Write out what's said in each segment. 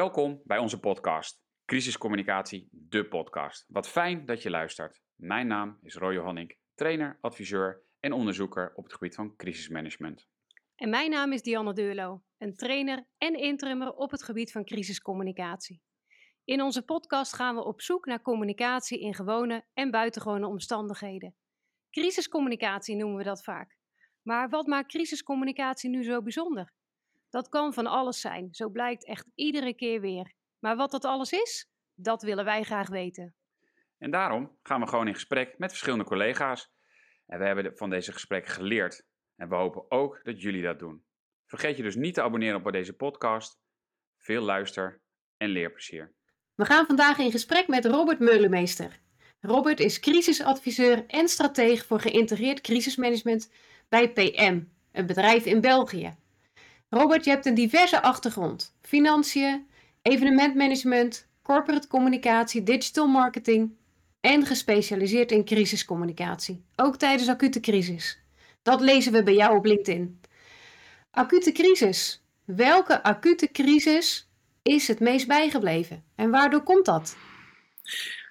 Welkom bij onze podcast, Crisiscommunicatie, de podcast. Wat fijn dat je luistert. Mijn naam is Roy Johannik, trainer, adviseur en onderzoeker op het gebied van crisismanagement. En mijn naam is Dianne Deurlo, een trainer en interimmer op het gebied van crisiscommunicatie. In onze podcast gaan we op zoek naar communicatie in gewone en buitengewone omstandigheden. Crisiscommunicatie noemen we dat vaak. Maar wat maakt crisiscommunicatie nu zo bijzonder? Dat kan van alles zijn, zo blijkt echt iedere keer weer. Maar wat dat alles is, dat willen wij graag weten. En daarom gaan we gewoon in gesprek met verschillende collega's. En we hebben van deze gesprekken geleerd. En we hopen ook dat jullie dat doen. Vergeet je dus niet te abonneren op deze podcast. Veel luister- en leerplezier. We gaan vandaag in gesprek met Robert Meulemeester. Robert is crisisadviseur en strateeg voor geïntegreerd crisismanagement bij PM, een bedrijf in België. Robert, je hebt een diverse achtergrond: financiën, evenementmanagement, corporate communicatie, digital marketing en gespecialiseerd in crisiscommunicatie, ook tijdens acute crisis. Dat lezen we bij jou op LinkedIn. Acute crisis. Welke acute crisis is het meest bijgebleven en waardoor komt dat?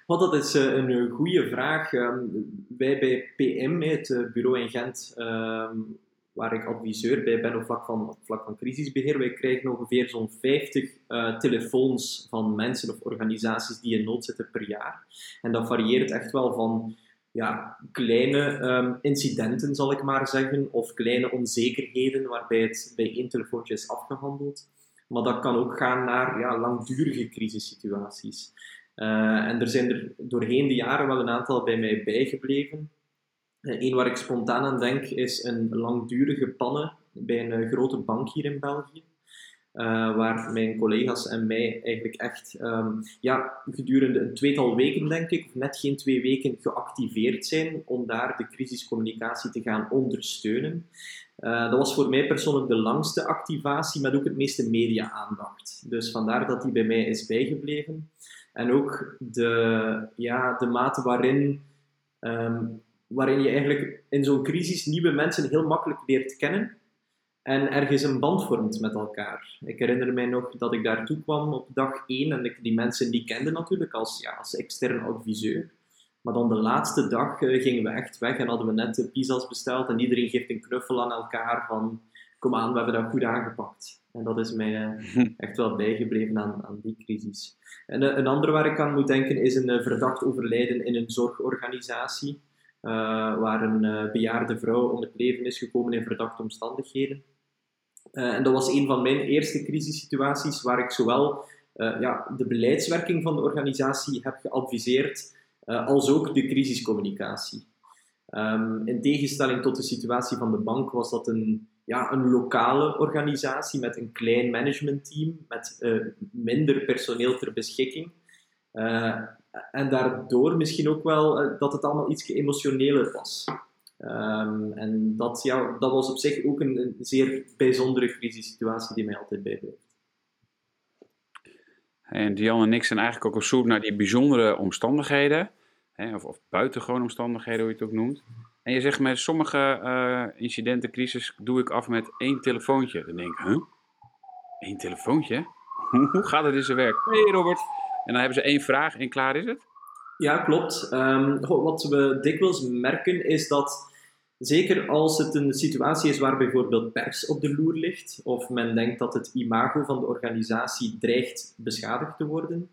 Well, dat is uh, een eh, goede vraag. Um, wij bij PM, het uh, bureau in Gent, um, waar ik adviseur bij ben op vlak van, op vlak van crisisbeheer, wij krijgen ongeveer zo'n 50 uh, telefoons van mensen of organisaties die in nood zitten per jaar. En dat varieert echt wel van ja, kleine um, incidenten, zal ik maar zeggen, of kleine onzekerheden waarbij het bij één telefoontje is afgehandeld. Maar dat kan ook gaan naar ja, langdurige crisissituaties. Uh, en er zijn er doorheen de jaren wel een aantal bij mij bijgebleven. Eén waar ik spontaan aan denk is een langdurige panne bij een grote bank hier in België. Uh, waar mijn collega's en mij eigenlijk echt um, ja, gedurende een tweetal weken, denk ik, of net geen twee weken, geactiveerd zijn om daar de crisiscommunicatie te gaan ondersteunen. Dat was voor mij persoonlijk de langste activatie, met ook het meeste media-aandacht. Dus vandaar dat die bij mij is bijgebleven. En ook de, ja, de mate waarin um, waarin je eigenlijk in zo'n crisis nieuwe mensen heel makkelijk leert kennen en ergens een band vormt met elkaar. Ik herinner mij nog dat ik daartoe kwam op dag 1 en ik die mensen die kende natuurlijk als, ja, als extern adviseur. Maar dan de laatste dag uh, gingen we echt weg en hadden we net de pizza's besteld en iedereen geeft een knuffel aan elkaar van kom aan, we hebben dat goed aangepakt. En dat is mij uh, echt wel bijgebleven aan, aan die crisis. En uh, een andere waar ik aan moet denken is een verdacht overlijden in een zorgorganisatie. Uh, waar een uh, bejaarde vrouw om het leven is gekomen in verdachte omstandigheden. Uh, en dat was een van mijn eerste crisissituaties waar ik zowel ja, de beleidswerking van de organisatie heb geadviseerd, als ook de crisiscommunicatie. Um, in tegenstelling tot de situatie van de bank was dat een, ja, een lokale organisatie met een klein managementteam, met minder personeel ter beschikking. En daardoor misschien ook wel uh, dat het allemaal iets emotioneler was. Um, en dat, ja, dat was op zich ook een, zeer bijzondere crisissituatie die mij altijd bijblijft. En Diane en ik zijn eigenlijk ook op zoek naar die bijzondere omstandigheden, hè, of, of buitengewone omstandigheden, hoe je het ook noemt. En je zegt met sommige uh, incidenten, crisis, doe ik af met één telefoontje. Dan denk ik, huh? Eén telefoontje? hoe gaat het in zijn werk? Hey Robert, en dan hebben ze één vraag en klaar is het? Ja, klopt. Um, wat we dikwijls merken is dat, zeker als het een situatie is waar bijvoorbeeld pers op de loer ligt, of men denkt dat het imago van de organisatie dreigt beschadigd te worden,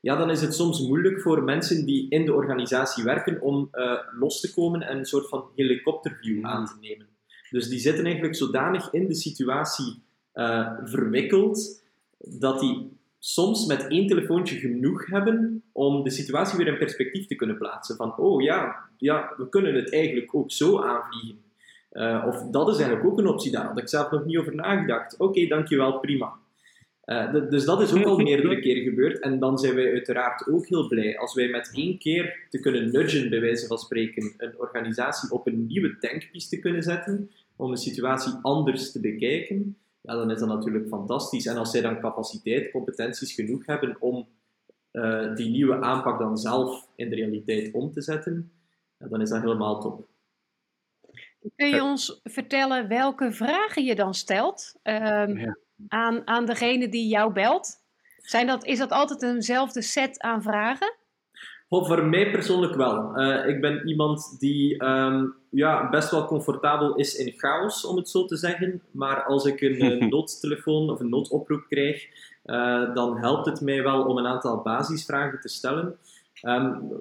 ja, dan is het soms moeilijk voor mensen die in de organisatie werken om uh, los te komen en een soort van helikopterview aan te nemen. Dus die zitten eigenlijk zodanig in de situatie uh, verwikkeld dat die soms met één telefoontje genoeg hebben om de situatie weer in perspectief te kunnen plaatsen. Van, oh ja, ja we kunnen het eigenlijk ook zo aanvliegen. Uh, of dat is eigenlijk ook een optie, daar had ik zelf nog niet over nagedacht. Oké, okay, dankjewel, prima. Uh, dus dat is ook al meerdere keren gebeurd. En dan zijn wij uiteraard ook heel blij als wij met één keer te kunnen nudgen, bij wijze van spreken, een organisatie op een nieuwe denkpiste kunnen zetten, om de situatie anders te bekijken ja, dan is dat natuurlijk fantastisch. En als zij dan capaciteit, competenties genoeg hebben om uh, die nieuwe aanpak dan zelf in de realiteit om te zetten, ja, dan is dat helemaal top. Kun je ons vertellen welke vragen je dan stelt um, ja. aan, aan degene die jou belt? Zijn dat, is dat altijd eenzelfde set aan vragen? Voor mij persoonlijk wel. Uh, ik ben iemand die um, ja, best wel comfortabel is in chaos, om het zo te zeggen. Maar als ik een noodtelefoon of een noodoproep krijg, uh, dan helpt het mij wel om een aantal basisvragen te stellen. Um,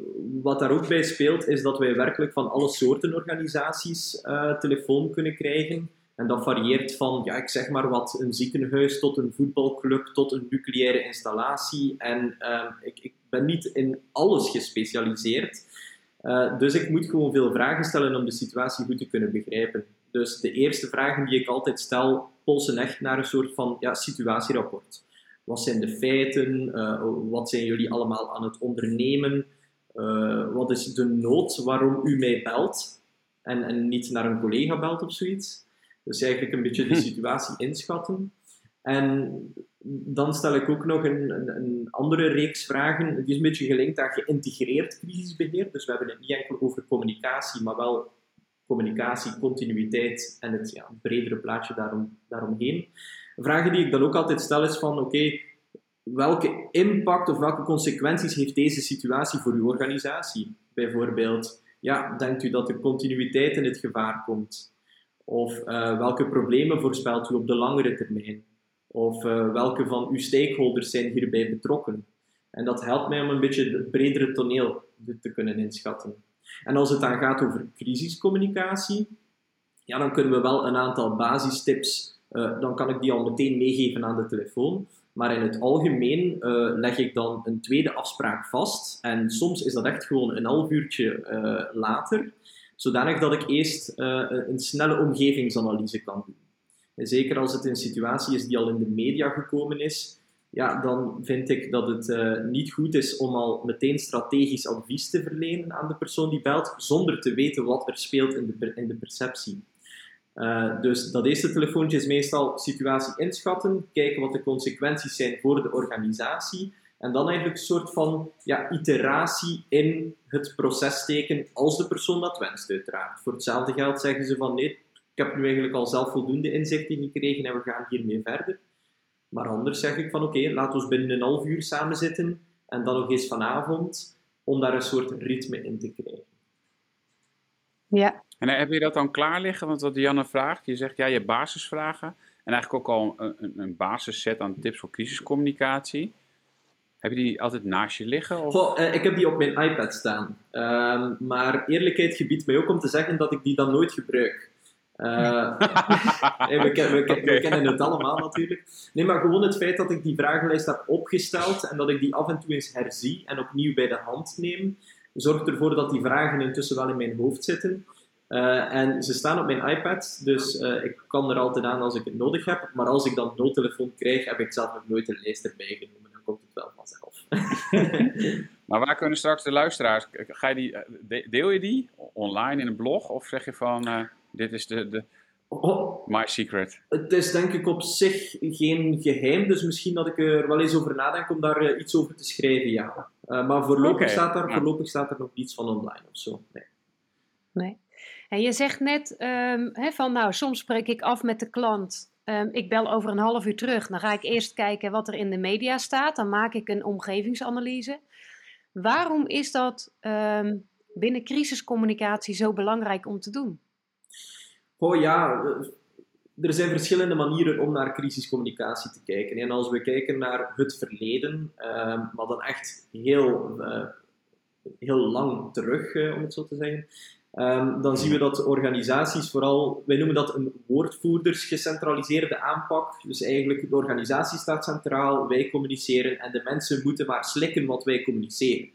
wat daar ook bij speelt, is dat wij werkelijk van alle soorten organisaties telefoon kunnen krijgen. En dat varieert van, ja, ik zeg maar wat, een ziekenhuis tot een voetbalclub tot een nucleaire installatie. En uh, ik, ik, ben niet in alles gespecialiseerd. Uh, dus ik moet gewoon veel vragen stellen om de situatie goed te kunnen begrijpen. Dus de eerste vragen die ik altijd stel, polsen echt naar een soort van ja, situatierapport. Wat zijn de feiten? Uh, wat zijn jullie allemaal aan het ondernemen? Uh, wat is de nood waarom u mij belt? En niet naar een collega belt of zoiets. Dus eigenlijk een beetje de situatie inschatten. En dan stel ik ook nog een, een, een, andere reeks vragen. Die is een beetje gelinkt aan geïntegreerd crisisbeheer. Dus we hebben het niet enkel over communicatie, maar wel communicatie, continuïteit en het ja, bredere plaatje daarom, daaromheen. Vragen die ik dan ook altijd stel is van, oké, welke impact of welke consequenties heeft deze situatie voor uw organisatie? Bijvoorbeeld, ja, denkt u dat de continuïteit in het gevaar komt? Of uh, welke problemen voorspelt u op de langere termijn? Of uh, welke van uw stakeholders zijn hierbij betrokken? En dat helpt mij om een beetje het bredere toneel te kunnen inschatten. En als het dan gaat over crisiscommunicatie, ja, dan kunnen we wel een aantal basistips, uh, dan kan ik die al meteen meegeven aan de telefoon. Maar in het algemeen leg ik dan een tweede afspraak vast. En soms is dat echt gewoon een half uurtje later zodanig dat ik eerst uh, een snelle omgevingsanalyse kan doen. En zeker als het een situatie is die al in de media gekomen is, ja, dan vind ik dat het uh, niet goed is om al meteen strategisch advies te verlenen aan de persoon die belt, zonder te weten wat er speelt in de, in de perceptie. Uh, dus dat eerste telefoontje is meestal situatie inschatten, kijken wat de consequenties zijn voor de organisatie en dan eigenlijk een soort van ja, iteratie in het proces steken, als de persoon dat wenst, uiteraard. Voor hetzelfde geld zeggen ze van nee, ik heb nu eigenlijk al zelf voldoende inzichten gekregen en we gaan hiermee verder. Maar anders zeg ik van oké, okay, laten we binnen een half uur samen zitten en dan nog eens vanavond, om daar een soort ritme in te krijgen. Ja. En heb je dat dan klaar liggen? Want wat Janne vraagt, je zegt ja, je basisvragen. En eigenlijk ook al een, een, een basisset aan tips voor crisiscommunicatie. Heb je die altijd naast je liggen? Of? Goh, uh, ik heb die op mijn iPad staan. Uh, maar eerlijkheid gebiedt mij ook om te zeggen dat ik die dan nooit gebruik. Uh, we, ken, we, ken, okay. we, kennen het allemaal natuurlijk. Nee, maar gewoon het feit dat ik die vragenlijst heb opgesteld en dat ik die af en toe eens herzie en opnieuw bij de hand neem, zorgt ervoor dat die vragen intussen wel in mijn hoofd zitten. Uh, en ze staan op mijn iPad, dus uh, ik kan er altijd aan als ik het nodig heb. Maar als ik dan noodtelefoon krijg, heb ik zelf nog nooit een lijst erbij genomen komt het wel vanzelf. maar waar kunnen straks de luisteraars, ga je die, deel je die online in een blog of zeg je van uh, dit is de, de oh, my secret? Het is denk ik op zich geen geheim, dus misschien dat ik er wel eens over nadenk om daar uh, iets over te schrijven, ja. Uh, maar voorlopig, okay. staat er, voorlopig staat er nog niets van online of zo. Nee. nee. En je zegt net um, hè, van nou, soms spreek ik af met de klant Um, ik bel over een half uur terug. Dan ga ik eerst kijken wat er in de media staat. Dan maak ik een omgevingsanalyse. Waarom is dat um, binnen crisiscommunicatie zo belangrijk om te doen? Oh ja, er zijn verschillende manieren om naar crisiscommunicatie te kijken. En als we kijken naar het verleden, um, maar dan echt heel, uh, heel lang terug, uh, om het zo te zeggen, Um, dan zien we dat organisaties vooral, wij noemen dat een woordvoerdersgecentraliseerde aanpak. Dus eigenlijk de organisatie staat centraal, wij communiceren en de mensen moeten maar slikken wat wij communiceren.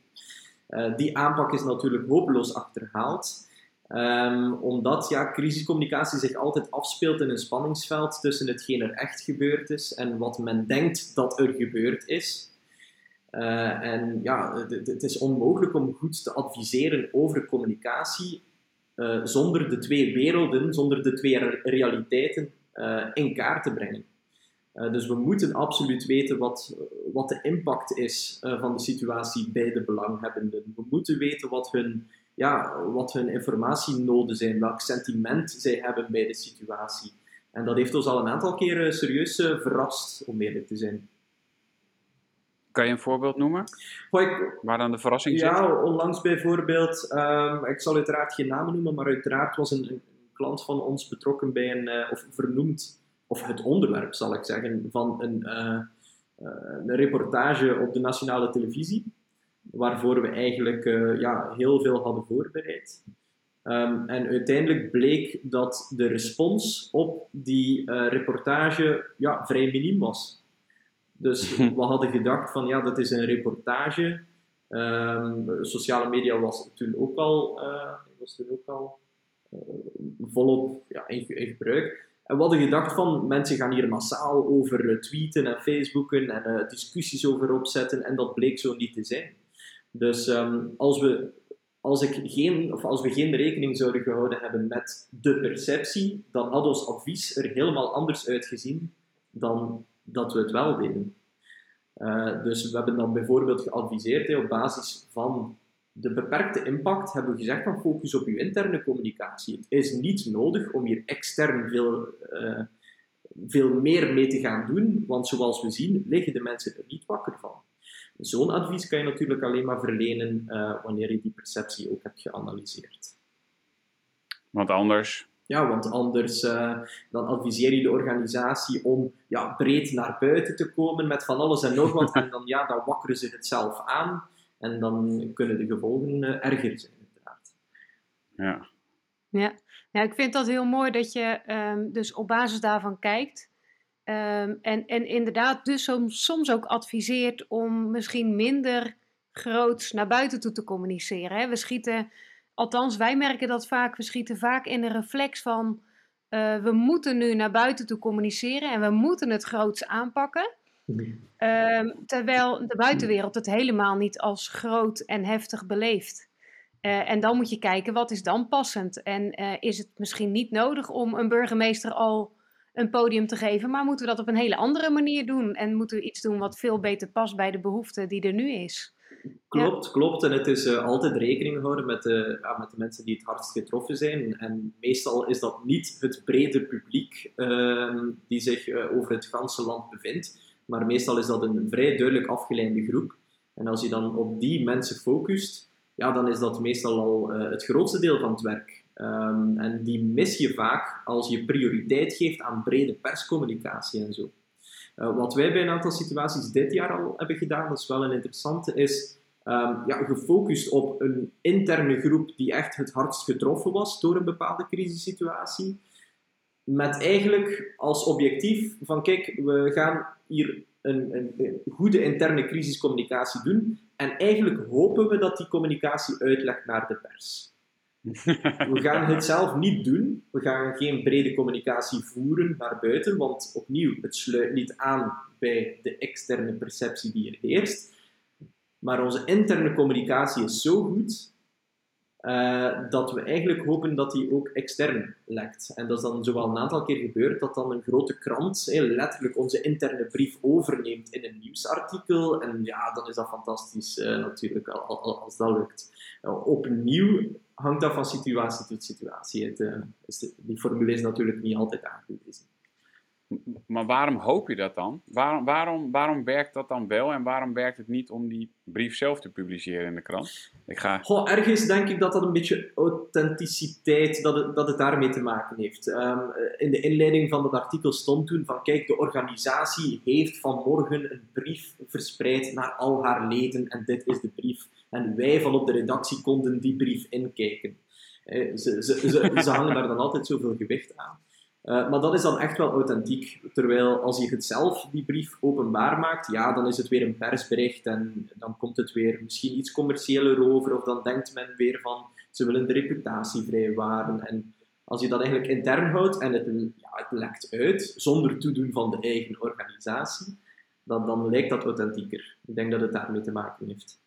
Uh, die aanpak is natuurlijk hopeloos achterhaald. Um, omdat ja, crisiscommunicatie zich altijd afspeelt in een spanningsveld tussen hetgeen er echt gebeurd is en wat men denkt dat er gebeurd is. Uh, en ja, het is onmogelijk om goed te adviseren over communicatie uh, zonder de twee werelden, zonder de twee realiteiten uh, in kaart te brengen. Dus we moeten absoluut weten wat, wat de impact is van de situatie bij de belanghebbenden. We moeten weten wat hun, ja, wat hun informatienoden zijn, welk sentiment zij hebben bij de situatie. En dat heeft ons al een aantal keren serieus verrast, om eerlijk te zijn. Kan je een voorbeeld noemen? Goh, ik, Waar dan de verrassing zit? ja, onlangs bijvoorbeeld, ehm, ik zal uiteraard geen namen noemen, maar uiteraard was een, een klant van ons betrokken bij een, eh, of vernoemd, of het onderwerp zal ik zeggen, van een, eh, eh, een reportage op de nationale televisie, waarvoor we eigenlijk ja, heel veel hadden voorbereid. Ehm, en uiteindelijk bleek dat de respons op die reportage ja, vrij miniem was. Dus we hadden gedacht van ja, dat is een reportage. Ehm, sociale media was toen ook al, eh, was toen ook al eh, volop ja, in, in gebruik. En we hadden gedacht van mensen gaan hier massaal over eh, tweeten en facebooken en discussies over opzetten. En dat bleek zo niet te zijn. Dus ehm, als, we, als, ik geen, of als we geen rekening zouden gehouden hebben met de perceptie, dan had ons advies er helemaal anders uitgezien dan dat we het wel deden. Eh, dus we hebben dan bijvoorbeeld geadviseerd op basis van de beperkte impact, hebben we gezegd van focus op je interne communicatie. Het is niet nodig om hier extern veel, eh, veel meer mee te gaan doen, want zoals we zien liggen de mensen er niet wakker van. Zo'n advies kan je natuurlijk alleen maar verlenen eh, wanneer je die perceptie ook hebt geanalyseerd. Want anders. Ja, want anders uh, dan adviseer je de organisatie om ja, breed naar buiten te komen met van alles en nog wat. En dan, ja, dan wakkeren ze het zelf aan. En dan kunnen de gevolgen uh, erger zijn, inderdaad. Ja. Ja. ja, ik vind dat heel mooi dat je um, dus op basis daarvan kijkt. Um, en, en inderdaad dus soms, soms ook adviseert om misschien minder groots naar buiten toe te communiceren. Hè? We schieten Althans, wij merken dat vaak. We schieten vaak in een reflex van uh, we moeten nu naar buiten toe communiceren en we moeten het groots aanpakken. Uh, terwijl de buitenwereld het helemaal niet als groot en heftig beleeft. Uh, en dan moet je kijken, wat is dan passend? En uh, is het misschien niet nodig om een burgemeester al een podium te geven, maar moeten we dat op een hele andere manier doen? En moeten we iets doen wat veel beter past bij de behoefte die er nu is? Klopt, klopt. En het is uh, altijd rekening houden met de, ja, met de mensen die het hardst getroffen zijn. En meestal is dat niet het brede publiek uh, die zich uh, over het ganse land bevindt, maar meestal is dat een vrij duidelijk afgeleide groep. En als je dan op die mensen focust, ja, dan is dat meestal al eh, het grootste deel van het werk. Um, en die mis je vaak als je prioriteit geeft aan brede perscommunicatie en zo. Uh, wat wij bij een aantal situaties dit jaar al hebben gedaan, dat is wel een interessante, is um, ja, gefocust op een interne groep die echt het hardst getroffen was door een bepaalde crisissituatie. Met eigenlijk als objectief van kijk, we gaan hier een, een, een goede interne crisiscommunicatie doen en eigenlijk hopen we dat die communicatie uitlekt naar de pers. We gaan het zelf niet doen. We gaan geen brede communicatie voeren naar buiten, want opnieuw, het sluit niet aan bij de externe perceptie die er heerst. Maar onze interne communicatie is zo goed uh, dat we eigenlijk hopen dat die ook extern lekt. En dat is dan zowel een aantal keer gebeurd dat dan een grote krant letterlijk onze interne brief overneemt in een nieuwsartikel. En ja, dan is dat fantastisch uh, natuurlijk als dat lukt. Uh, opnieuw hangt dat van situatie tot situatie. Het, de, die formule is natuurlijk niet altijd aangewezen. Maar waarom hoop je dat dan? Waarom, waarom, waarom werkt dat dan wel en waarom werkt het niet om die brief zelf te publiceren in de krant? Ik ga... Goh, ergens denk ik dat dat een beetje authenticiteit, dat het, dat het daarmee te maken heeft. Um, in de inleiding van dat artikel stond toen van kijk, de organisatie heeft vanmorgen een brief verspreid naar al haar leden en dit is de brief. En wij van op de redactie konden die brief inkijken. Ze, ze, ze, ze hangen daar dan altijd zoveel gewicht aan. Uh, maar dat is dan echt wel authentiek. Terwijl als je het zelf, die brief, openbaar maakt, ja, dan is het weer een persbericht en dan komt het weer misschien iets commerciëler over of dan denkt men weer van ze willen de reputatie vrijwaren. En als je dat eigenlijk intern houdt en het, ja, het lekt uit, zonder toedoen van de eigen organisatie, dan, dan lijkt dat authentieker. Ik denk dat het daarmee te maken heeft.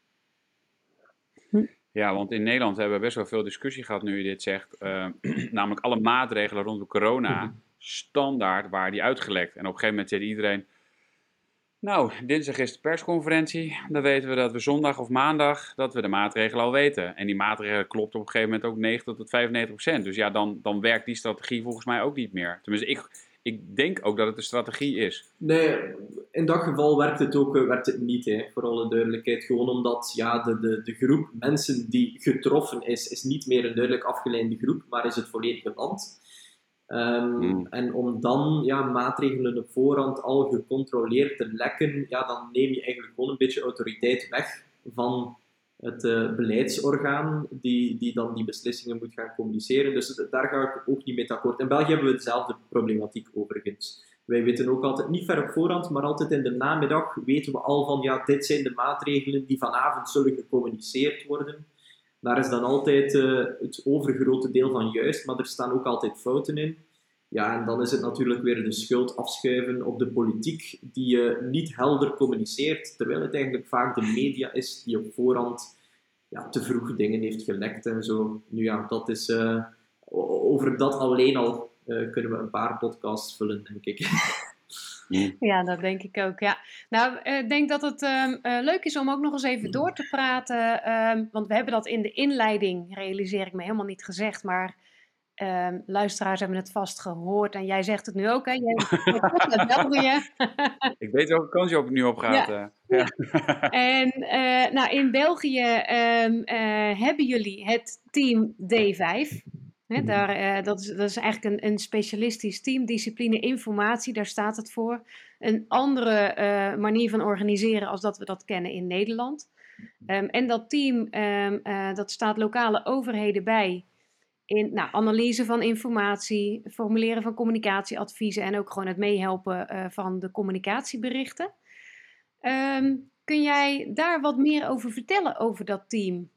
Ja, want in Nederland hebben we best wel veel discussie gehad nu je dit zegt. Uh, namelijk alle maatregelen rondom corona, standaard waren die uitgelekt. En op een gegeven moment zei iedereen, nou, dinsdag is de persconferentie. Dan weten we dat we zondag of maandag, dat we de maatregelen al weten. En die maatregelen klopt op een gegeven moment ook 90 tot 95 procent. Dus ja, dan, dan werkt die strategie volgens mij ook niet meer. Tenminste, ik, ik denk ook dat het een strategie is. Nee, in dat geval werkt het ook uh, werkt het niet, hè, voor alle duidelijkheid. Gewoon omdat ja, de, de, de groep mensen die getroffen is, is niet meer een duidelijk afgeleide groep, maar is het volledige land. Um, hmm. En om dan ja, maatregelen op voorhand al gecontroleerd te lekken, ja, dan neem je eigenlijk gewoon een beetje autoriteit weg van het uh, beleidsorgaan die, die dan die beslissingen moet gaan communiceren. Dus daar ga ik ook niet mee akkoord. In België hebben we dezelfde problematiek overigens. Wij weten ook altijd, niet ver op voorhand, maar altijd in de namiddag weten we al van, ja, dit zijn de maatregelen die vanavond zullen gecommuniceerd worden. Daar is dan altijd uh, het overgrote deel van juist, maar er staan ook altijd fouten in. Ja, en dan is het natuurlijk weer de schuld afschuiven op de politiek, die je uh, niet helder communiceert, terwijl het eigenlijk vaak de media is die op voorhand ja, te vroeg dingen heeft gelekt en zo. Nu ja, dat is, uh, over dat alleen al uh, kunnen we een paar podcasts vullen, denk ik. Ja, dat denk ik ook. Ja. Nou, ik uh, denk dat het um, uh, leuk is om ook nog eens even door te praten. Um, want we hebben dat in de inleiding, realiseer ik me, helemaal niet gezegd. Maar um, luisteraars hebben het vast gehoord. En jij zegt het nu ook, hè? Jij België. ik weet welke kans je op, nu op gaat. Ja. ja. en nou, in België hebben jullie het team D5. He, mhm. daar, uh, dat, is, dat is eigenlijk een, een specialistisch team, discipline, informatie, daar staat het voor. Een andere uh, manier van organiseren als dat we dat kennen in Nederland. Um, en dat team, um, uh, dat staat lokale overheden bij in nou, analyse van informatie, formuleren van communicatieadviezen en ook gewoon het meehelpen van de communicatieberichten. Um, kun jij daar wat meer over vertellen over dat team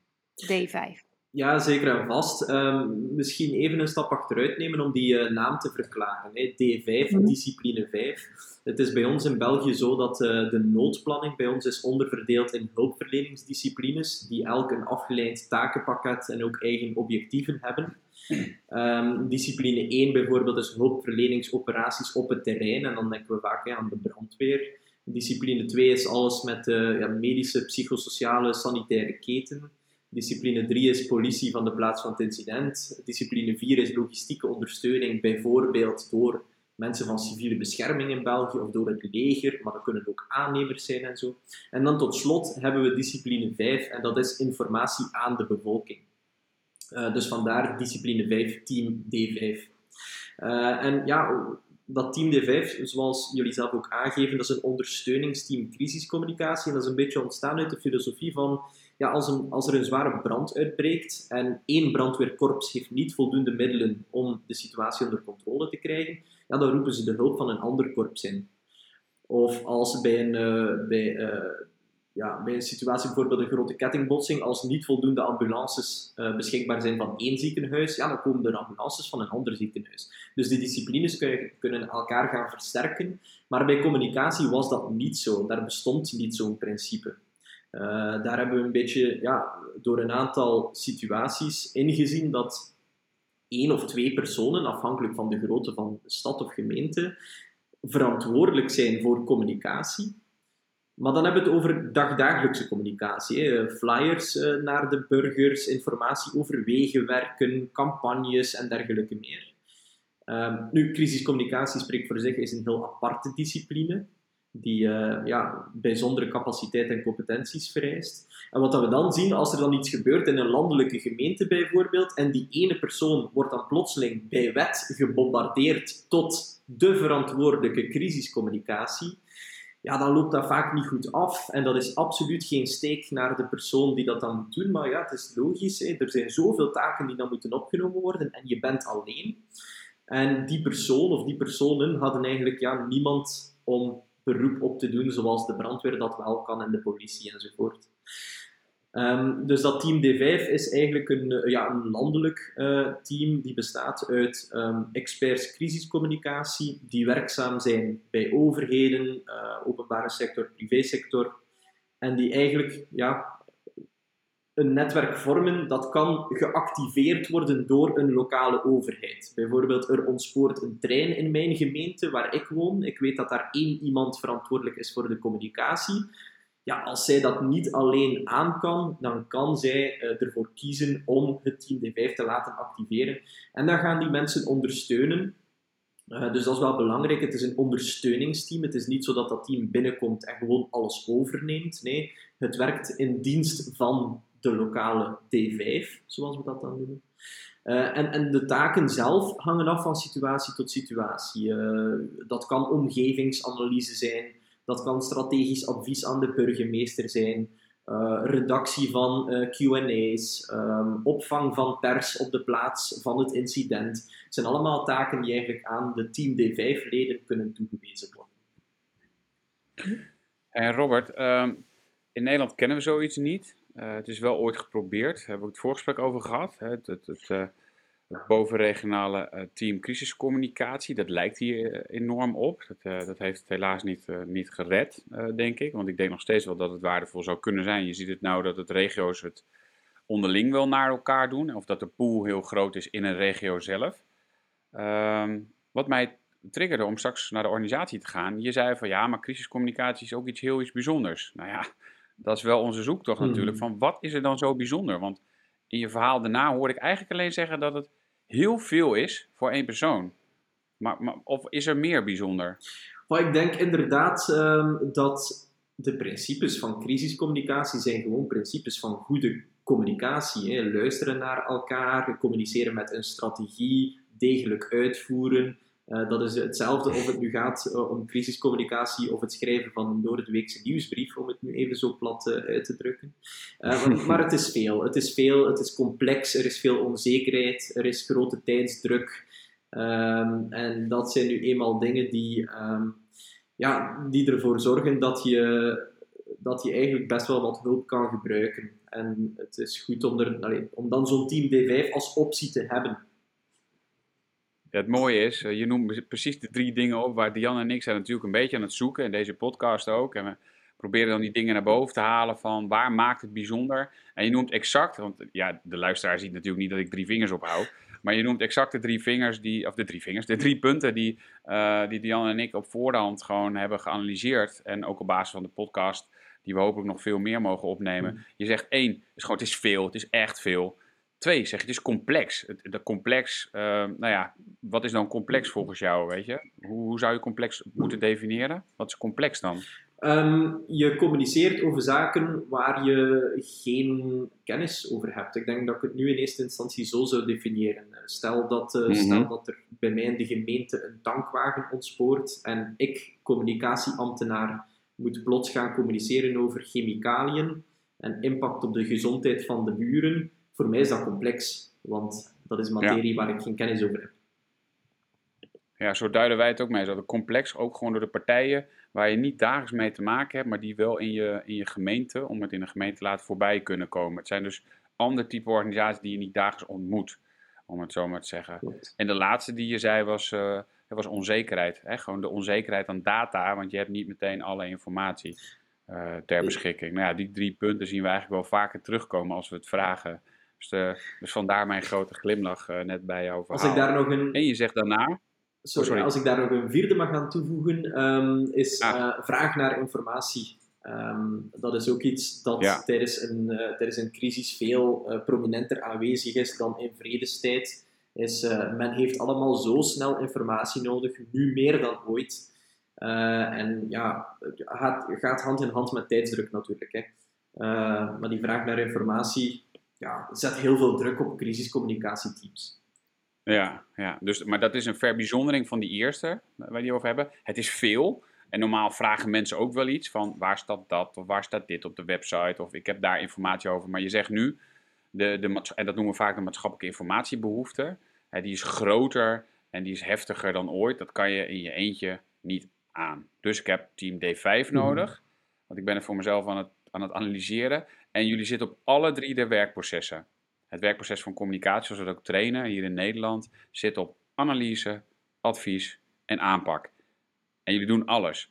D5? Ja, zeker en vast. Um, misschien even een stap achteruit nemen om die uh, naam te verklaren. Hè. D5, mm. discipline 5. Het is bij ons in België zo dat uh, de noodplanning bij ons is onderverdeeld in hulpverleningsdisciplines, die elk een afgeleid takenpakket en ook eigen objectieven hebben. Um, discipline 1 bijvoorbeeld is hulpverleningsoperaties op het terrein, en dan denken we vaak hè, aan de brandweer. Discipline 2 is alles met uh, ja, medische, psychosociale, sanitaire keten. Discipline 3 is politie van de plaats van het incident. Discipline 4 is logistieke ondersteuning, bijvoorbeeld door mensen van civiele bescherming in België of door het leger, maar dat kunnen ook aannemers zijn en zo. En dan tot slot hebben we discipline 5 en dat is informatie aan de bevolking. Uh, dus vandaar discipline 5, team D5. Uh, en ja, dat team D5, zoals jullie zelf ook aangeven, dat is een ondersteuningsteam crisiscommunicatie en dat is een beetje ontstaan uit de filosofie van ja, als, een, als er een zware brand uitbreekt en één brandweerkorps heeft niet voldoende middelen om de situatie onder controle te krijgen, ja, dan roepen ze de hulp van een ander korps in. Of als bij een, uh, bij, uh, ja, bij een situatie, bijvoorbeeld een grote kettingbotsing, als niet voldoende ambulances uh, beschikbaar zijn van één ziekenhuis, ja, dan komen er ambulances van een ander ziekenhuis. Dus die disciplines kunnen elkaar gaan versterken, maar bij communicatie was dat niet zo. Daar bestond niet zo'n principe. Uh, daar hebben we een beetje ja, door een aantal situaties ingezien dat één of twee personen, afhankelijk van de grootte van de stad of gemeente, verantwoordelijk zijn voor communicatie. Maar dan hebben we het over dagdagelijkse communicatie. Flyers uh, naar de burgers, informatie over wegenwerken, campagnes en dergelijke meer. Uh, nu, crisiscommunicatie spreekt voor zich, is een heel aparte discipline die uh, ja, bijzondere capaciteit en competenties vereist. En wat dat we dan zien, als er dan iets gebeurt in een landelijke gemeente bijvoorbeeld, en die ene persoon wordt dan plotseling bij wet gebombardeerd tot de verantwoordelijke crisiscommunicatie, ja, dan loopt dat vaak niet goed af. En dat is absoluut geen steek naar de persoon die dat dan moet doen. Maar ja, het is logisch. Hè. Er zijn zoveel taken die dan moeten opgenomen worden en je bent alleen. En die persoon of die personen hadden eigenlijk ja, niemand om beroep op te doen, zoals de brandweer dat wel kan en de politie enzovoort. Um, dus dat team D5 is eigenlijk een, eh, ja, een landelijk uh, team die bestaat uit um, experts crisiscommunicatie die werkzaam zijn bij overheden, uh, openbare sector, privésector en die eigenlijk ja, een netwerk vormen dat kan geactiveerd worden door een lokale overheid. Bijvoorbeeld, er ontspoort een trein in mijn gemeente waar ik woon. Ik weet dat daar één iemand verantwoordelijk is voor de communicatie. Ja, als zij dat niet alleen aan kan, dan kan zij uh, ervoor kiezen om het team D5 te laten activeren. En dan gaan die mensen ondersteunen Uh, dus dat is wel belangrijk. Het is een ondersteuningsteam. Het is niet zo dat dat team binnenkomt en gewoon alles overneemt. Nee, het werkt in dienst van de lokale T5, zoals we dat dan noemen. Uh, en, en, de taken zelf hangen af van situatie tot situatie. Uh, dat kan omgevingsanalyse zijn, dat kan strategisch advies aan de burgemeester zijn, uh, redactie van QA's, um, opvang van pers op de plaats van het incident. Het zijn allemaal taken die eigenlijk aan de Team D5-leden kunnen toegewezen worden. En Robert, um, in Nederland kennen we zoiets niet. Uh, het is wel ooit geprobeerd, daar hebben we het voorgesprek over gehad. Hè? Het, het, het, het bovenregionale uh, team crisiscommunicatie, dat lijkt hier enorm op. Dat, dat heeft het helaas niet, niet gered, denk ik. Want ik denk nog steeds wel dat het waardevol zou kunnen zijn. Je ziet het nou dat het regio's het onderling wel naar elkaar doen. Of dat de pool heel groot is in een regio zelf. Ehm, wat mij triggerde om straks naar de organisatie te gaan. Je zei van ja, maar crisiscommunicatie is ook iets heel iets bijzonders. Nou ja, dat is wel onze zoektocht natuurlijk. Hmm. Van wat is er dan zo bijzonder? Want in je verhaal daarna hoorde ik eigenlijk alleen zeggen dat het heel veel is voor één persoon. Maar, maar of is er meer bijzonder? Maar ik denk inderdaad um, dat de principes van crisiscommunicatie zijn gewoon principes van goede communicatie. Hè. Luisteren naar elkaar, communiceren met een strategie, degelijk uitvoeren. Uh, dat is hetzelfde of het nu gaat uh, om crisiscommunicatie of het schrijven van een door de weekse nieuwsbrief, om het nu even zo plat uh, uit te drukken. Maar, maar, het is veel. Het is veel, het is complex, er is veel onzekerheid, er is grote tijdsdruk. Um, en dat zijn nu eenmaal dingen die, um, ja, die ervoor zorgen dat je, dat je eigenlijk best wel wat hulp kan gebruiken. En het is goed om, er, allee, om dan zo'n team D5 als optie te hebben. Ja, het mooie is, je noemt precies de drie dingen op waar Diane en ik zijn natuurlijk een beetje aan het zoeken, in deze podcast ook. En we proberen dan die dingen naar boven te halen van waar maakt het bijzonder. En je noemt exact, want ja, de luisteraar ziet natuurlijk niet dat ik drie vingers ophoud. Maar je noemt exact de drie vingers, die, of de drie vingers, de drie punten die, uh, die Diane en ik op voorhand gewoon hebben geanalyseerd. En ook op basis van de podcast, die we hopelijk nog veel meer mogen opnemen. Je zegt één, het is, gewoon, het is veel, het is echt veel. Twee, zeg je, het is complex. Het, complex, uh, nou ja, wat is dan complex volgens jou, weet je? Hoe, hoe zou je complex moeten definiëren? Wat is complex dan? Um, je communiceert over zaken waar je geen kennis over hebt. Ik denk dat ik het nu in eerste instantie zo zou definiëren. Stel dat, uh, mm -hmm. stel dat er bij mij in de gemeente een tankwagen ontspoort en ik, communicatieambtenaar, moet plots gaan communiceren over chemicaliën en impact op de gezondheid van de buren voor mij is dat complex, want dat is materie ja. waar ik geen kennis over heb. Ja, zo duiden wij het ook mee. Dat het complex ook gewoon door de partijen waar je niet dagelijks mee te maken hebt, maar die wel in je, in je gemeente, om het in een gemeente te laten voorbij kunnen komen. Het zijn dus ander type organisaties die je niet dagelijks ontmoet, om het zo maar te zeggen. Klopt. En de laatste die je zei was, uh, was onzekerheid. Hè? Gewoon de onzekerheid aan data, want je hebt niet meteen alle informatie uh, ter beschikking. Nou ja, die drie punten zien we eigenlijk wel vaker terugkomen als we het vragen. Dus, uh, dus vandaar mijn grote glimlach uh, net bij jou verhaal. Als ik daar nog een... En je zegt daarna... Sorry, oh, sorry. als ik daar nog een vierde mag aan toevoegen, um, is ah. uh, vraag naar informatie. Um, dat is ook iets dat ja. tijdens, een, tijdens een crisis veel prominenter aanwezig is dan in vredestijd. Is, men heeft allemaal zo snel informatie nodig, nu meer dan ooit. en ja, het gaat, gaat hand in hand met tijdsdruk natuurlijk. Hè. maar die vraag naar informatie ja, zet heel veel druk op crisiscommunicatieteams. Ja, ja dus, maar dat is een verbijzondering van die eerste, waar die over hebben. Het is veel. En normaal vragen mensen ook wel iets van waar staat dat of waar staat dit op de website of ik heb daar informatie over. Maar je zegt nu, de, de, en dat noemen we vaak de maatschappelijke informatiebehoefte, hè, die is groter en die is heftiger dan ooit. Dat kan je in je eentje niet aan. Dus ik heb team D5 nodig, mm. want ik ben er voor mezelf aan het, aan het analyseren. En jullie zitten op alle drie de werkprocessen. Het werkproces van communicatie, zoals we dat ook trainen hier in Nederland, zit op analyse, advies en aanpak. En jullie doen alles.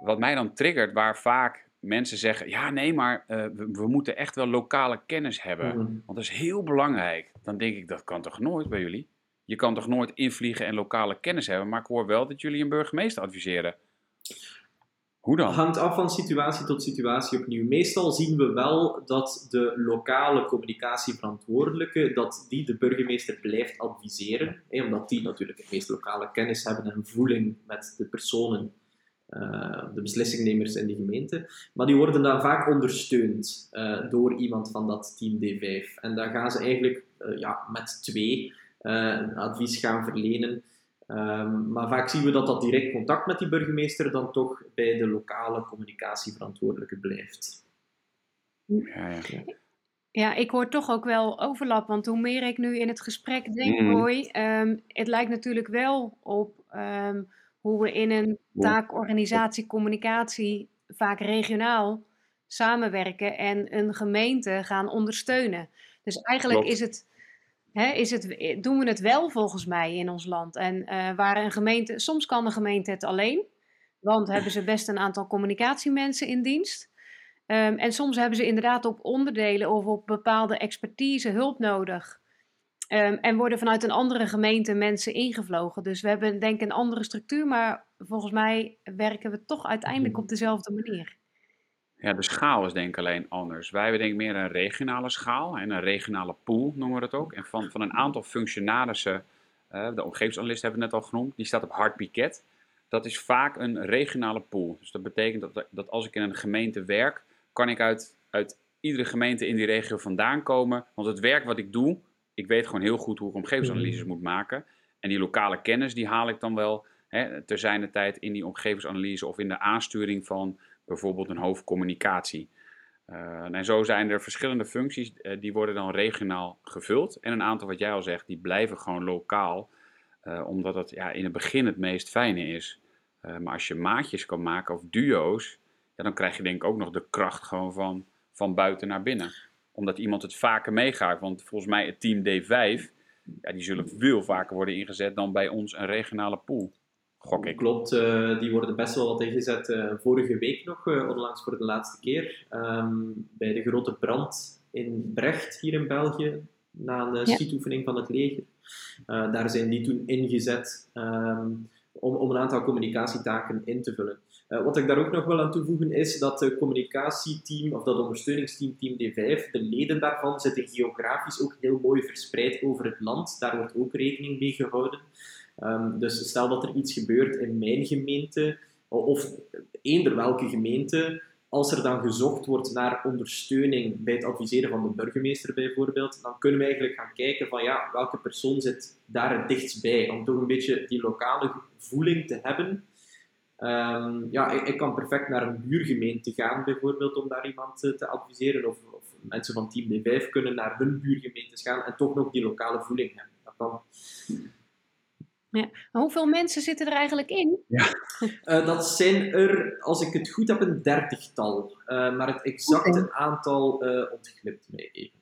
Wat mij dan triggert, waar vaak mensen zeggen: ja, nee, maar uh, we, we, moeten echt wel lokale kennis hebben. Mm. Want dat is heel belangrijk. Dan denk ik: dat kan toch nooit bij jullie? Je kan toch nooit invliegen en lokale kennis hebben? Maar ik hoor wel dat jullie een burgemeester adviseren. Hoe dan? hangt af van situatie tot situatie opnieuw. Meestal zien we wel dat de lokale communicatieverantwoordelijke, dat die de burgemeester blijft adviseren, hè, omdat die natuurlijk het meest lokale kennis hebben en voeling met de personen, eh, de beslissingnemers in de gemeente. Maar die worden dan vaak ondersteund eh, door iemand van dat team D5. En dan gaan ze eigenlijk eh, ja, met twee advies gaan verlenen. Ehm, maar vaak zien we dat dat direct contact met die burgemeester dan toch bij de lokale communicatieverantwoordelijke blijft. Ja, ja. Ja, ik hoor toch ook wel overlap, want hoe meer ik nu in het gesprek denk, Mhm. Roy, ehm, het lijkt natuurlijk wel op ehm, hoe we in een taakorganisatie communicatie vaak regionaal samenwerken en een gemeente gaan ondersteunen. Dus eigenlijk Klopt. is het, hè, is het, doen we het wel volgens mij in ons land. En eh, waar een gemeente, soms kan een gemeente het alleen, want hebben ze best een aantal communicatiemensen in dienst. Ehm, en soms hebben ze inderdaad op onderdelen of op bepaalde expertise hulp nodig. Ehm, en worden vanuit een andere gemeente mensen ingevlogen. Dus we hebben denk ik een andere structuur, maar volgens mij werken we toch uiteindelijk op dezelfde manier. Ja, de schaal is denk ik alleen anders. Wij hebben denk ik meer een regionale schaal en een regionale pool noemen we dat ook. En van, van een aantal functionarissen, eh, de omgevingsanalist hebben we net al genoemd, die staat op hard piket. Dat is vaak een regionale pool. Dus dat betekent dat, dat als ik in een gemeente werk, kan ik uit, uit iedere gemeente in die regio vandaan komen. Want het werk wat ik doe, ik weet gewoon heel goed hoe ik omgevingsanalyses moet maken. En die lokale kennis, die haal ik dan wel hè, zijner tijd in die omgevingsanalyse of in de aansturing van bijvoorbeeld een hoofdcommunicatie. Uh, en zo zijn er verschillende functies, uh, die worden dan regionaal gevuld. En een aantal, wat jij al zegt, die blijven gewoon lokaal, uh, omdat het ja, in het begin het meest fijne is. Maar als je maatjes kan maken of duo's, ja, dan krijg je denk ik ook nog de kracht gewoon van, van buiten naar binnen. Omdat iemand het vaker meegaat. Want volgens mij het team D5, ja, die zullen veel vaker worden ingezet dan bij ons een regionale pool. Gok ik. Klopt, uh, die worden best wel wat ingezet. Uh, vorige week nog, uh, onlangs voor de laatste keer, um, bij de grote brand in Brecht hier in België, na een ja. schietoefening van het leger. daar zijn die toen ingezet um, om, om, een aantal communicatietaken in te vullen. wat ik daar ook nog wil aan toevoegen is dat het communicatieteam, of dat ondersteuningsteam, Team D5, de leden daarvan zitten geografisch ook heel mooi verspreid over het land. Daar wordt ook rekening mee gehouden. Um, dus stel dat er iets gebeurt in mijn gemeente, of eender welke gemeente, als er dan gezocht wordt naar ondersteuning bij het adviseren van de burgemeester bijvoorbeeld, dan kunnen we eigenlijk gaan kijken van ja, welke persoon zit daar het dichtst bij, om toch een beetje die lokale voeling te hebben. Um, ja, ik, ik, kan perfect naar een buurgemeente gaan bijvoorbeeld om daar iemand te, te adviseren, of, of, mensen van Team D5 kunnen naar hun buurgemeentes gaan en toch nog die lokale voeling hebben. Dat. Ja. Maar hoeveel mensen zitten er eigenlijk in? Ja. Uh, dat zijn er, als ik het goed heb, een dertigtal. Uh, maar het exacte okay. aantal uh, ontglipt mij even.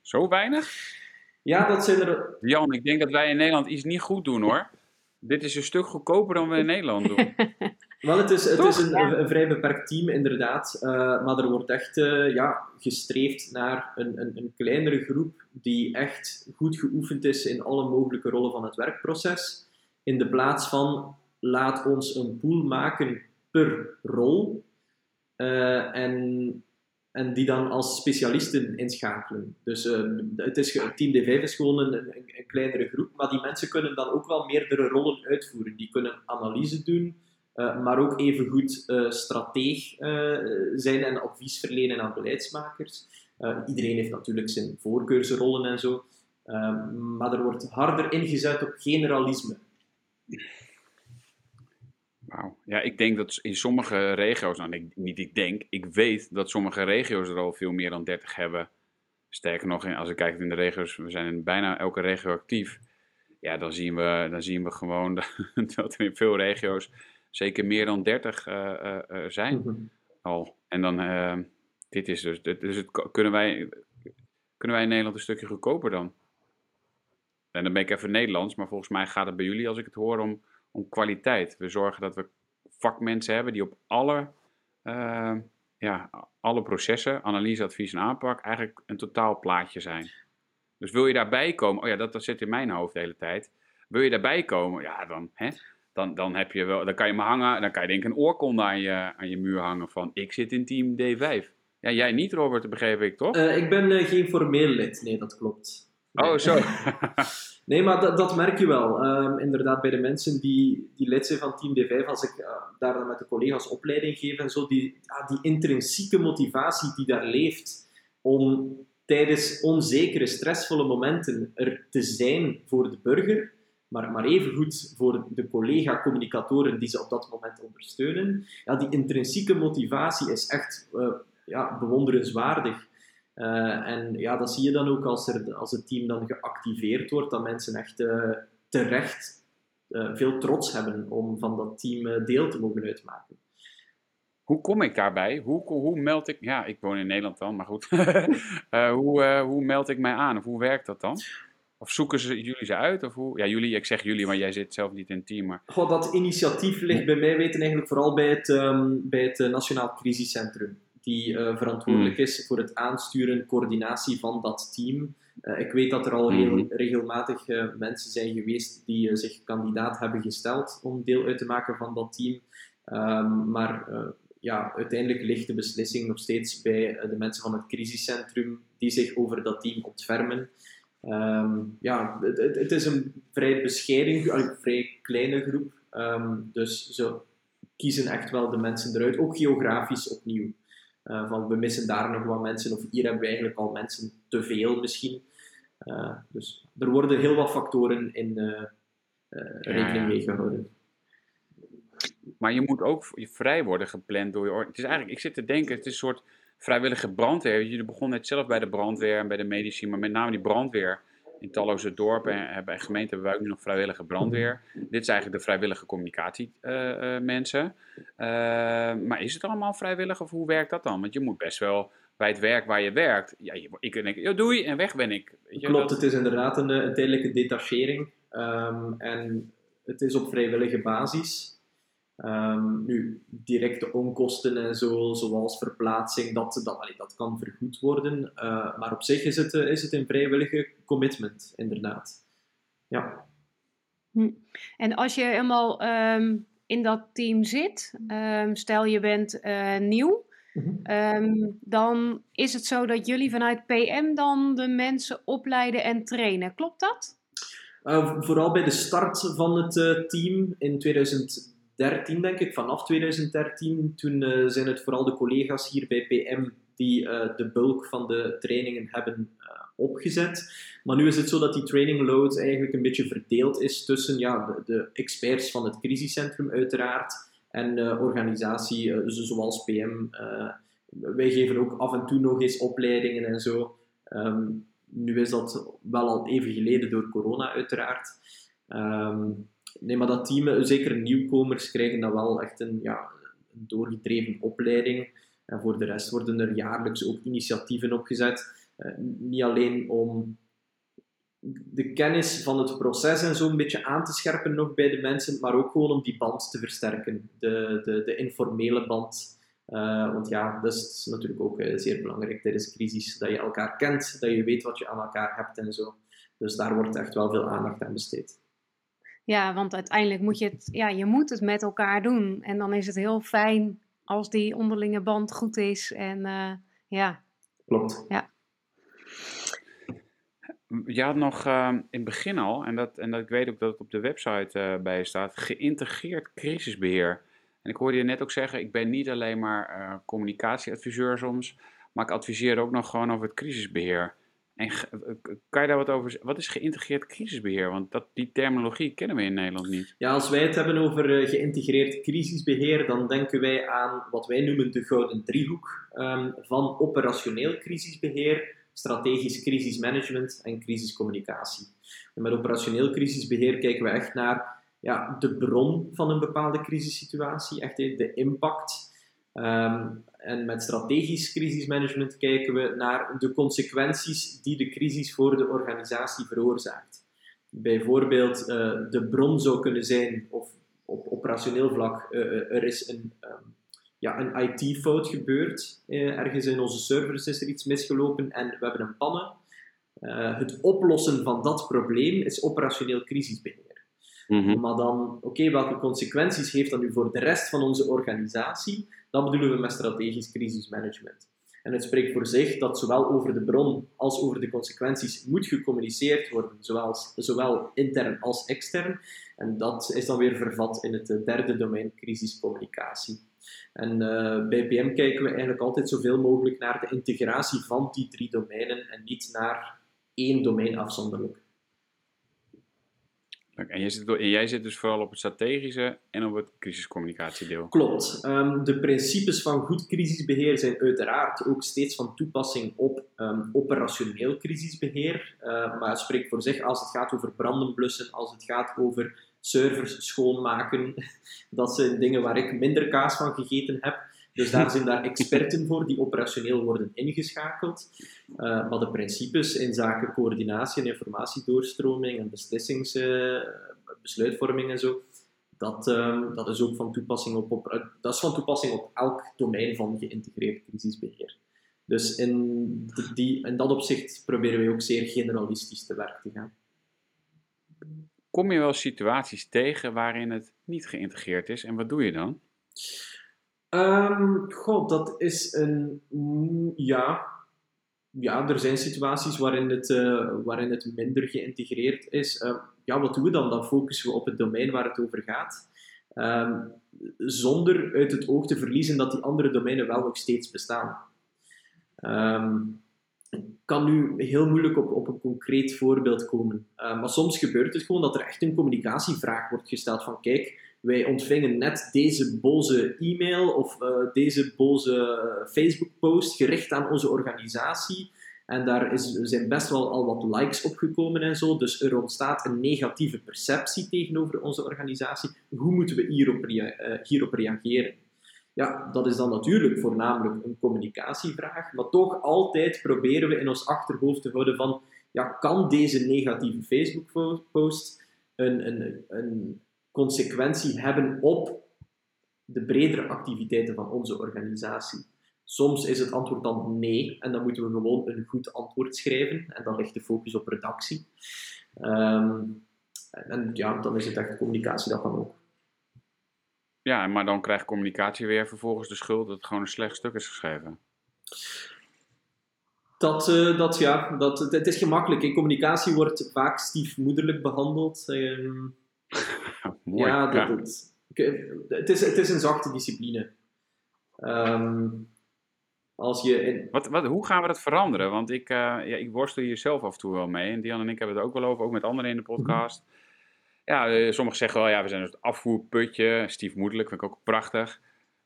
Zo weinig? Ja, dat zijn er... Jan, ik denk dat wij in Nederland iets niet goed doen hoor. Dit is een stuk goedkoper dan we in Nederland doen. Wel, het is, het is een, een, een, vrij beperkt team, inderdaad. Uh, maar er wordt echt uh, ja, gestreefd naar een, een, een, kleinere groep die echt goed geoefend is in alle mogelijke rollen van het werkproces. In de plaats van laat ons een pool maken per rol. Uh, en, en die dan als specialisten inschakelen. Dus het, is, team D5 is gewoon een, een, een kleinere groep, maar die mensen kunnen dan ook wel meerdere rollen uitvoeren. Die kunnen analyse doen, uh, maar ook evengoed uh, strateeg uh, zijn en advies verlenen aan beleidsmakers. iedereen heeft natuurlijk zijn voorkeursrollen en zo, maar er wordt harder ingezet op generalisme. Wauw. Ja, ik denk dat in sommige regio's, nou niet ik denk, ik weet dat sommige regio's er al veel meer dan 30 hebben. Sterker nog, als ik kijk in de regio's, we zijn in bijna elke regio actief. Ja, dan zien we, dan zien we gewoon dat er in veel regio's zeker meer dan 30 uh, uh, uh, zijn mm -hmm. al. En dan, dit is dus, dus het, kunnen, wij, kunnen wij in Nederland een stukje goedkoper dan? En dan ben ik even Nederlands, maar volgens mij gaat het bij jullie, als ik het hoor, om, om kwaliteit. We zorgen dat we vakmensen hebben die op alle, uh, ja, alle processen, analyse, advies en aanpak, eigenlijk een totaalplaatje zijn. Dus wil je daarbij komen, oh ja, dat, dat zit in mijn hoofd de hele tijd. Wil je daarbij komen, ja, dan, hè, dan, dan, heb je wel, dan kan je me hangen, dan kan je denk ik een oorkonde aan je, aan je muur hangen van ik zit in team D5. Ja, jij niet, Robert, begreep ik, toch? Uh, ik ben uh, geen formeel lid, nee, dat klopt. Nee. Oh, zo. nee, maar dat, dat merk je wel. Um, inderdaad, bij de mensen die, die lid zijn van Team D5, als ik uh, daar dan met de collega's opleiding geef en zo, die, die intrinsieke motivatie die daar leeft om tijdens onzekere, stressvolle momenten er te zijn voor de burger, maar, maar evengoed voor de collega-communicatoren die ze op dat moment ondersteunen. Ja, die intrinsieke motivatie is echt uh, ja, bewonderenswaardig. Uh, en ja, dat zie je dan ook als, er, als het team dan geactiveerd wordt, dat mensen echt uh, terecht veel trots hebben om van dat team deel te mogen uitmaken. Hoe kom ik daarbij? Hoe, hoe meld ik... Ja, ik woon in Nederland dan, maar goed. hoe, hoe meld ik mij aan? Of hoe werkt dat dan? Of zoeken ze, jullie ze uit? Of hoe? Ja, jullie, ik zeg jullie, maar jij zit zelf niet in het team. Maar... Goh, dat initiatief ligt bij mij weten eigenlijk vooral bij het, um, bij het uh, Nationaal Crisiscentrum. Die uh, verantwoordelijk mm. is voor het aansturen, coördinatie van dat team. Uh, ik weet dat er al mm. regelmatig mensen zijn geweest die zich kandidaat hebben gesteld om deel uit te maken van dat team. Um, maar ja, uiteindelijk ligt de beslissing nog steeds bij de mensen van het crisiscentrum die zich over dat team ontfermen. Um, ja, het, het, is een vrij bescheiden, een vrij kleine groep. Um, dus ze kiezen echt wel de mensen eruit, ook geografisch opnieuw. Uh, van we missen daar nog wat mensen, of hier hebben we eigenlijk al mensen te veel misschien. Uh, dus er worden heel wat factoren in uh, rekening mee gehouden. Maar je moet ook vrij worden gepland door je orde. Het is eigenlijk, ik zit te denken, het is een soort vrijwillige brandweer. Jullie begonnen net zelf bij de brandweer en bij de medici, maar met name die brandweer. In talloze dorpen en bij gemeenten hebben wij ook nu nog vrijwillige brandweer. Dit is eigenlijk de vrijwillige communicatiemensen. Uh, uh, maar is het allemaal vrijwillig of hoe werkt dat dan? Want je moet best wel bij het werk waar je werkt. Ja, ik denk, ja, doei en weg ben ik. Je, Klopt, dat... het is inderdaad een, een tijdelijke detachering. Um, en het is op vrijwillige basis. Um, nu, directe onkosten en zo, zoals verplaatsing, dat, dat, allee, dat kan vergoed worden. Uh, maar op zich is het, is het een vrijwillige commitment, inderdaad. Ja. Hm. En als je helemaal um, in dat team zit, um, stel je bent uh, nieuw, -hmm. dan is het zo dat jullie vanuit PM dan de mensen opleiden en trainen. Klopt dat? Uh, vooral bij de start van het uh, team in 2000 2013, denk ik, vanaf 2013. Toen uh, zijn het vooral de collega's hier bij PM die uh, de bulk van de trainingen hebben uh, opgezet. Maar nu is het zo dat die training load eigenlijk een beetje verdeeld is tussen ja, de, de experts van het crisiscentrum uiteraard en organisatie zoals PM. wij geven ook af en toe nog eens opleidingen en zo. Um, nu is dat wel al even geleden door corona uiteraard. Um, nee, maar dat team, zeker nieuwkomers, krijgen dan wel echt een, ja, een doorgedreven opleiding. En voor de rest worden er jaarlijks ook initiatieven opgezet. Uh, niet alleen om de kennis van het proces en zo een beetje aan te scherpen nog bij de mensen, maar ook gewoon om die band te versterken. De, de, de informele band. Uh, want ja, dat is, natuurlijk ook zeer belangrijk tijdens crisis, dat je elkaar kent, dat je weet wat je aan elkaar hebt en zo. Dus daar wordt echt wel veel aandacht aan besteed. Ja, want uiteindelijk moet je het, ja, je moet het met elkaar doen. En dan is het heel fijn als die onderlinge band goed is. En uh, ja. Klopt. Ja. Je had nog uh, in het begin al, en, dat, en dat, ik weet ook dat het op de website uh, bij staat, geïntegreerd crisisbeheer. En ik hoorde je net ook zeggen, ik ben niet alleen maar communicatieadviseur soms, maar ik adviseer ook nog gewoon over het crisisbeheer. En kan je daar wat over Wat is geïntegreerd crisisbeheer? Want dat, die terminologie kennen we in Nederland niet. Ja, als wij het hebben over uh, geïntegreerd crisisbeheer, dan denken wij aan wat wij noemen de gouden driehoek um, van operationeel crisisbeheer, strategisch crisismanagement en crisiscommunicatie. En met operationeel crisisbeheer kijken we echt naar ja, de bron van een bepaalde crisissituatie, echt de impact Um, en met strategisch crisismanagement kijken we naar de consequenties die de crisis voor de organisatie veroorzaakt. Bijvoorbeeld, uh, de bron zou kunnen zijn, of op operationeel vlak, uh, er is een, um, ja, een IT-fout gebeurd. Ergens in onze servers is er iets misgelopen en we hebben een pannen. het oplossen van dat probleem is operationeel crisisbeheer. Mhm. Maar dan, oké, welke consequenties heeft dat nu voor de rest van onze organisatie? Dat bedoelen we met strategisch crisismanagement. En het spreekt voor zich dat zowel over de bron als over de consequenties moet gecommuniceerd worden, zowel, zowel intern als extern. En dat is dan weer vervat in het eh, derde domein, crisiscommunicatie. En uh, bij PM kijken we eigenlijk altijd zoveel mogelijk naar de integratie van die drie domeinen en niet naar één domein afzonderlijk. En jij, zit, en jij zit dus vooral op het strategische en op het crisiscommunicatiedeel. Klopt. Um, de principes van goed crisisbeheer zijn uiteraard ook steeds van toepassing op um, operationeel crisisbeheer. Uh, maar het spreekt voor zich als het gaat over branden blussen, als het gaat over servers schoonmaken. Dat zijn dingen waar ik minder kaas van gegeten heb. Dus daar zijn daar experten voor die operationeel worden ingeschakeld. Uh, maar de principes in zaken coördinatie en informatiedoorstroming en beslissings, uh, besluitvorming en zo, dat, uh, dat, is ook van toepassing op, op, dat is van toepassing op elk domein van geïntegreerd crisisbeheer. Dus in, die, in dat opzicht proberen we ook zeer generalistisch te werk te gaan. Kom je wel situaties tegen waarin het niet geïntegreerd is en wat doe je dan? Um, God, dat is een. Ja. Ja, er zijn situaties waarin het, uh, waarin het minder geïntegreerd is. Uh, ja, wat doen we dan? Dan focussen we op het domein waar het over gaat. Um, zonder uit het oog te verliezen dat die andere domeinen wel nog steeds bestaan. Ik kan nu heel moeilijk op, op een concreet voorbeeld komen. Maar soms gebeurt het gewoon dat er echt een communicatievraag wordt gesteld van kijk, wij ontvingen net deze boze e-mail of uh, deze boze Facebook-post gericht aan onze organisatie. En daar is, zijn best wel al wat likes opgekomen en zo. Dus er ontstaat een negatieve perceptie tegenover onze organisatie. Hoe moeten we hierop, uh, hierop reageren? Ja, dat is dan natuurlijk voornamelijk een communicatievraag. Maar toch altijd proberen we in ons achterhoofd te houden van... Ja, kan deze negatieve Facebook-post een, een, een consequentie hebben op de bredere activiteiten van onze organisatie. Soms is het antwoord dan nee, en dan moeten we gewoon een goed antwoord schrijven, en dan ligt de focus op redactie. Um, en ja, dan is het echt communicatie dat dan ook. Ja, maar dan krijgt communicatie weer vervolgens de schuld dat het gewoon een slecht stuk is geschreven. Dat, uh, dat ja, dat, het, is gemakkelijk. In communicatie wordt vaak stiefmoederlijk behandeld. Um, Mooi. Ja, dat, ja. Het, het, is, het is een zachte discipline. Um, als je in... wat, wat, hoe gaan we dat veranderen? Want ik, uh, ja, ik worstel hier zelf af en toe wel mee. En Diane en ik hebben het ook wel over, ook met anderen in de podcast. Mm -hmm. Ja, uh, sommigen zeggen wel, ja, we zijn het afvoerputje. Stiefmoederlijk, vind ik ook prachtig.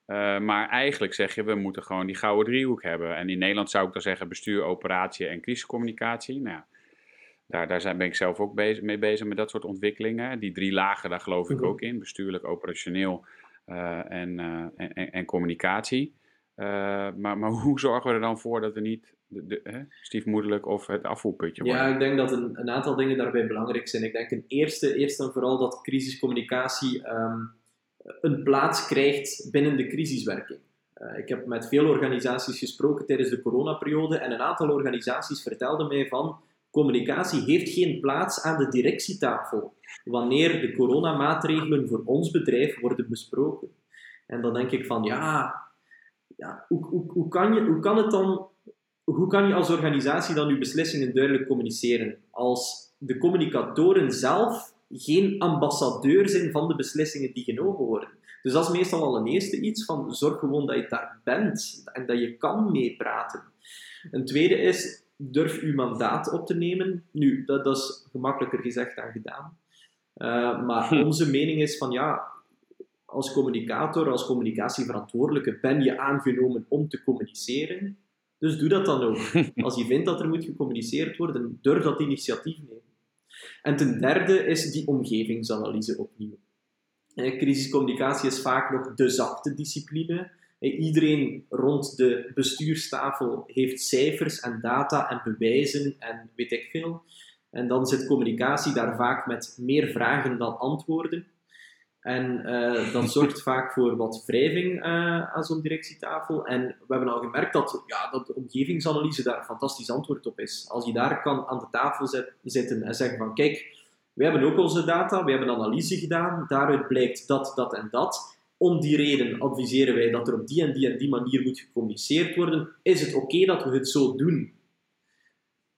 Uh, maar eigenlijk zeg je, we moeten gewoon die gouden driehoek hebben. En in Nederland zou ik dan zeggen bestuur, operatie en crisiscommunicatie. Nou ja, daar, daar zijn, ben ik zelf ook bezig, mee bezig met dat soort ontwikkelingen. Die drie lagen, daar geloof ik mm -hmm. ook in. Bestuurlijk, operationeel uh, en, uh, en, en, communicatie. Uh, maar, maar hoe zorgen we er dan voor dat we niet de, de, hè, stiefmoederlijk of het afvoerputje worden? Ja, ik denk dat een, een, aantal dingen daarbij belangrijk zijn. Ik denk een eerste, eerst en vooral dat crisiscommunicatie um, een plaats krijgt binnen de crisiswerking. Ik heb met veel organisaties gesproken tijdens de coronaperiode en een aantal organisaties vertelden mij van communicatie heeft geen plaats aan de directietafel wanneer de coronamaatregelen voor ons bedrijf worden besproken. En dan denk ik van ja, ja hoe, hoe, kan je, hoe kan het dan, hoe kan je als organisatie dan je beslissingen duidelijk communiceren als de communicatoren zelf geen ambassadeur zijn van de beslissingen die genomen worden? Dus dat is meestal al een eerste iets van zorg gewoon dat je daar bent en dat je kan meepraten. Een tweede is, durf uw mandaat op te nemen. Nu, dat, dat is gemakkelijker gezegd dan gedaan. Uh, maar hm. onze mening is van ja, als communicator, als communicatieverantwoordelijke ben je aangenomen om te communiceren. Dus doe dat dan ook. Als je vindt dat er moet gecommuniceerd worden, durf dat initiatief nemen. En ten derde is die omgevingsanalyse opnieuw. Eh, crisiscommunicatie is vaak nog de zachte discipline. Iedereen rond de bestuurstafel heeft cijfers en data en bewijzen en weet ik veel. En dan zit communicatie daar vaak met meer vragen dan antwoorden. En uh, dat zorgt vaak voor wat wrijving uh, aan zo'n directietafel. En we hebben al gemerkt dat, ja, dat de omgevingsanalyse daar een fantastisch antwoord op is. Als je daar kan aan de tafel zet, zitten en zeggen van kijk, we hebben ook onze data, we hebben analyse gedaan, daaruit blijkt dat, dat en dat. Om die reden adviseren wij dat er op die en die en die manier moet gecommuniceerd worden. Is het oké dat we het zo doen?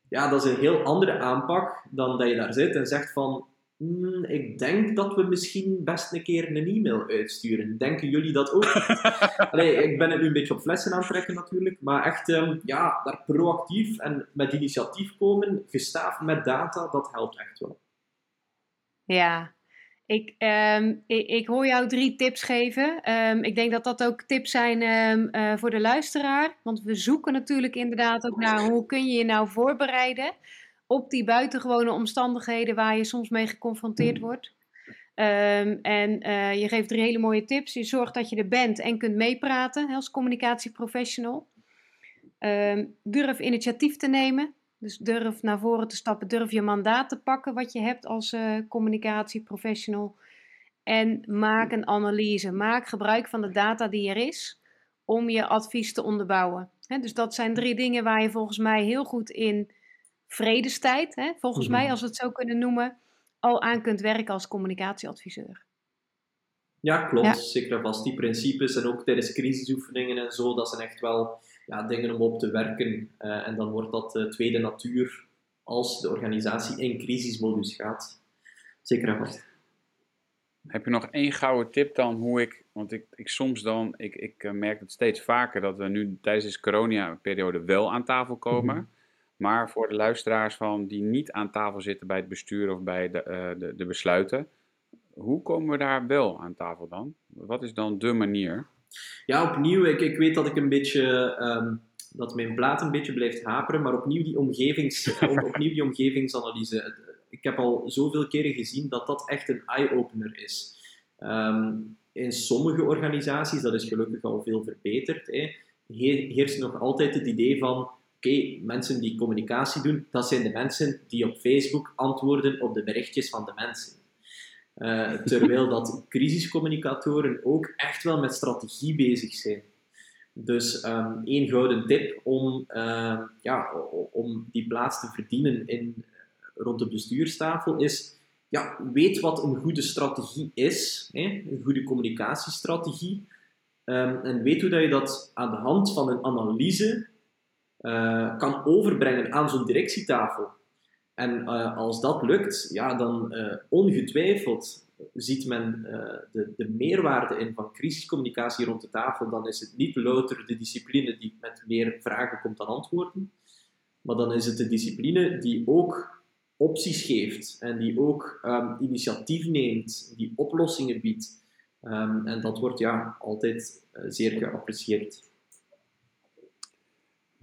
Ja, dat is een heel andere aanpak dan dat je daar zit en zegt van Hmm, ik denk dat we misschien best een keer een e-mail uitsturen. Denken jullie dat ook? Allee, ik ben het nu een beetje op flessen aan het trekken natuurlijk, maar echt um, ja, daar proactief en met initiatief komen, gestaafd met data, dat helpt echt wel. Ja, ik, um, ik, ik, hoor jou drie tips geven. Um, ik denk dat dat ook tips zijn uh, voor de luisteraar. Want we zoeken natuurlijk inderdaad ook naar hoe kun je je nou voorbereiden op die buitengewone omstandigheden waar je soms mee geconfronteerd wordt. Um, en uh, je geeft drie hele mooie tips. Je zorgt dat je er bent en kunt meepraten als communicatieprofessional. Durf initiatief te nemen. Dus durf naar voren te stappen. Durf je mandaat te pakken wat je hebt als uh, communicatieprofessional. En maak een analyse. Maak gebruik van de data die er is om je advies te onderbouwen. He, dus dat zijn drie dingen waar je volgens mij heel goed in vredestijd, volgens mij, mhm. als we het zo kunnen noemen, al aan kunt werken als communicatieadviseur. Ja, klopt. Zeker vast. Die principes en ook tijdens crisisoefeningen en zo, dat zijn echt wel ja, dingen om op te werken. Uh, en dan wordt dat uh, tweede natuur als de organisatie in crisismodus gaat. Zeker en vast. Heb je nog één gouden tip dan hoe ik, want ik, ik soms dan, ik, ik uh, merk het steeds vaker dat we nu tijdens deze corona-periode wel aan tafel komen. Mhm. Maar voor de luisteraars van die niet aan tafel zitten bij het bestuur of bij de, uh, de, de, besluiten, hoe komen we daar wel aan tafel dan? Wat is dan de manier? Ja, opnieuw, ik, ik weet dat ik een beetje, um, dat mijn plaat een beetje blijft haperen, maar opnieuw die, omgevings, opnieuw die omgevingsanalyse. Ik heb al zoveel keren gezien dat dat echt een eye-opener is. Um, in sommige organisaties, dat is gelukkig al veel verbeterd, hè, heerst nog altijd het idee van oké, mensen die communicatie doen, dat zijn de mensen die op Facebook antwoorden op de berichtjes van de mensen. Uh, terwijl dat crisiscommunicatoren ook echt wel met strategie bezig zijn. Dus um, één gouden tip om, uh, ja, om die plaats te verdienen in, rond de bestuurstafel is, ja, weet wat een goede strategie is, hè, een goede communicatiestrategie, um, en weet hoe dat je dat aan de hand van een analyse uh, kan overbrengen aan zo'n directietafel. En uh, als dat lukt, ja, dan uh, ongetwijfeld ziet men de, de, meerwaarde in van crisiscommunicatie rond de tafel. Dan is het niet louter de discipline die met meer vragen komt dan antwoorden, maar dan is het de discipline die ook opties geeft en die ook um, initiatief neemt, die oplossingen biedt. Um, en dat wordt ja altijd zeer geapprecieerd.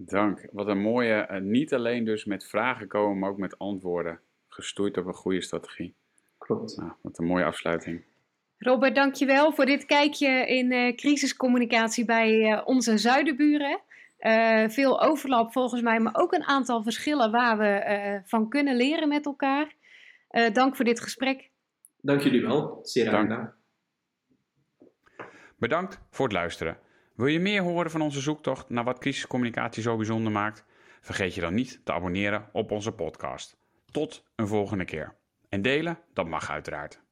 Dank. Wat een mooie, uh, niet alleen dus met vragen komen, maar ook met antwoorden. Gestoeid op een goede strategie. Klopt. Nou, wat een mooie afsluiting. Robert, dankjewel voor dit kijkje in uh, crisiscommunicatie bij uh, onze zuidenburen. veel overlap volgens mij, maar ook een aantal verschillen waar we van kunnen leren met elkaar. dank voor dit gesprek. Dank jullie wel. Zeer Bedankt voor het luisteren. Wil je meer horen van onze zoektocht naar wat crisiscommunicatie zo bijzonder maakt? Vergeet je dan niet te abonneren op onze podcast. Tot een volgende keer. En delen, dat mag uiteraard.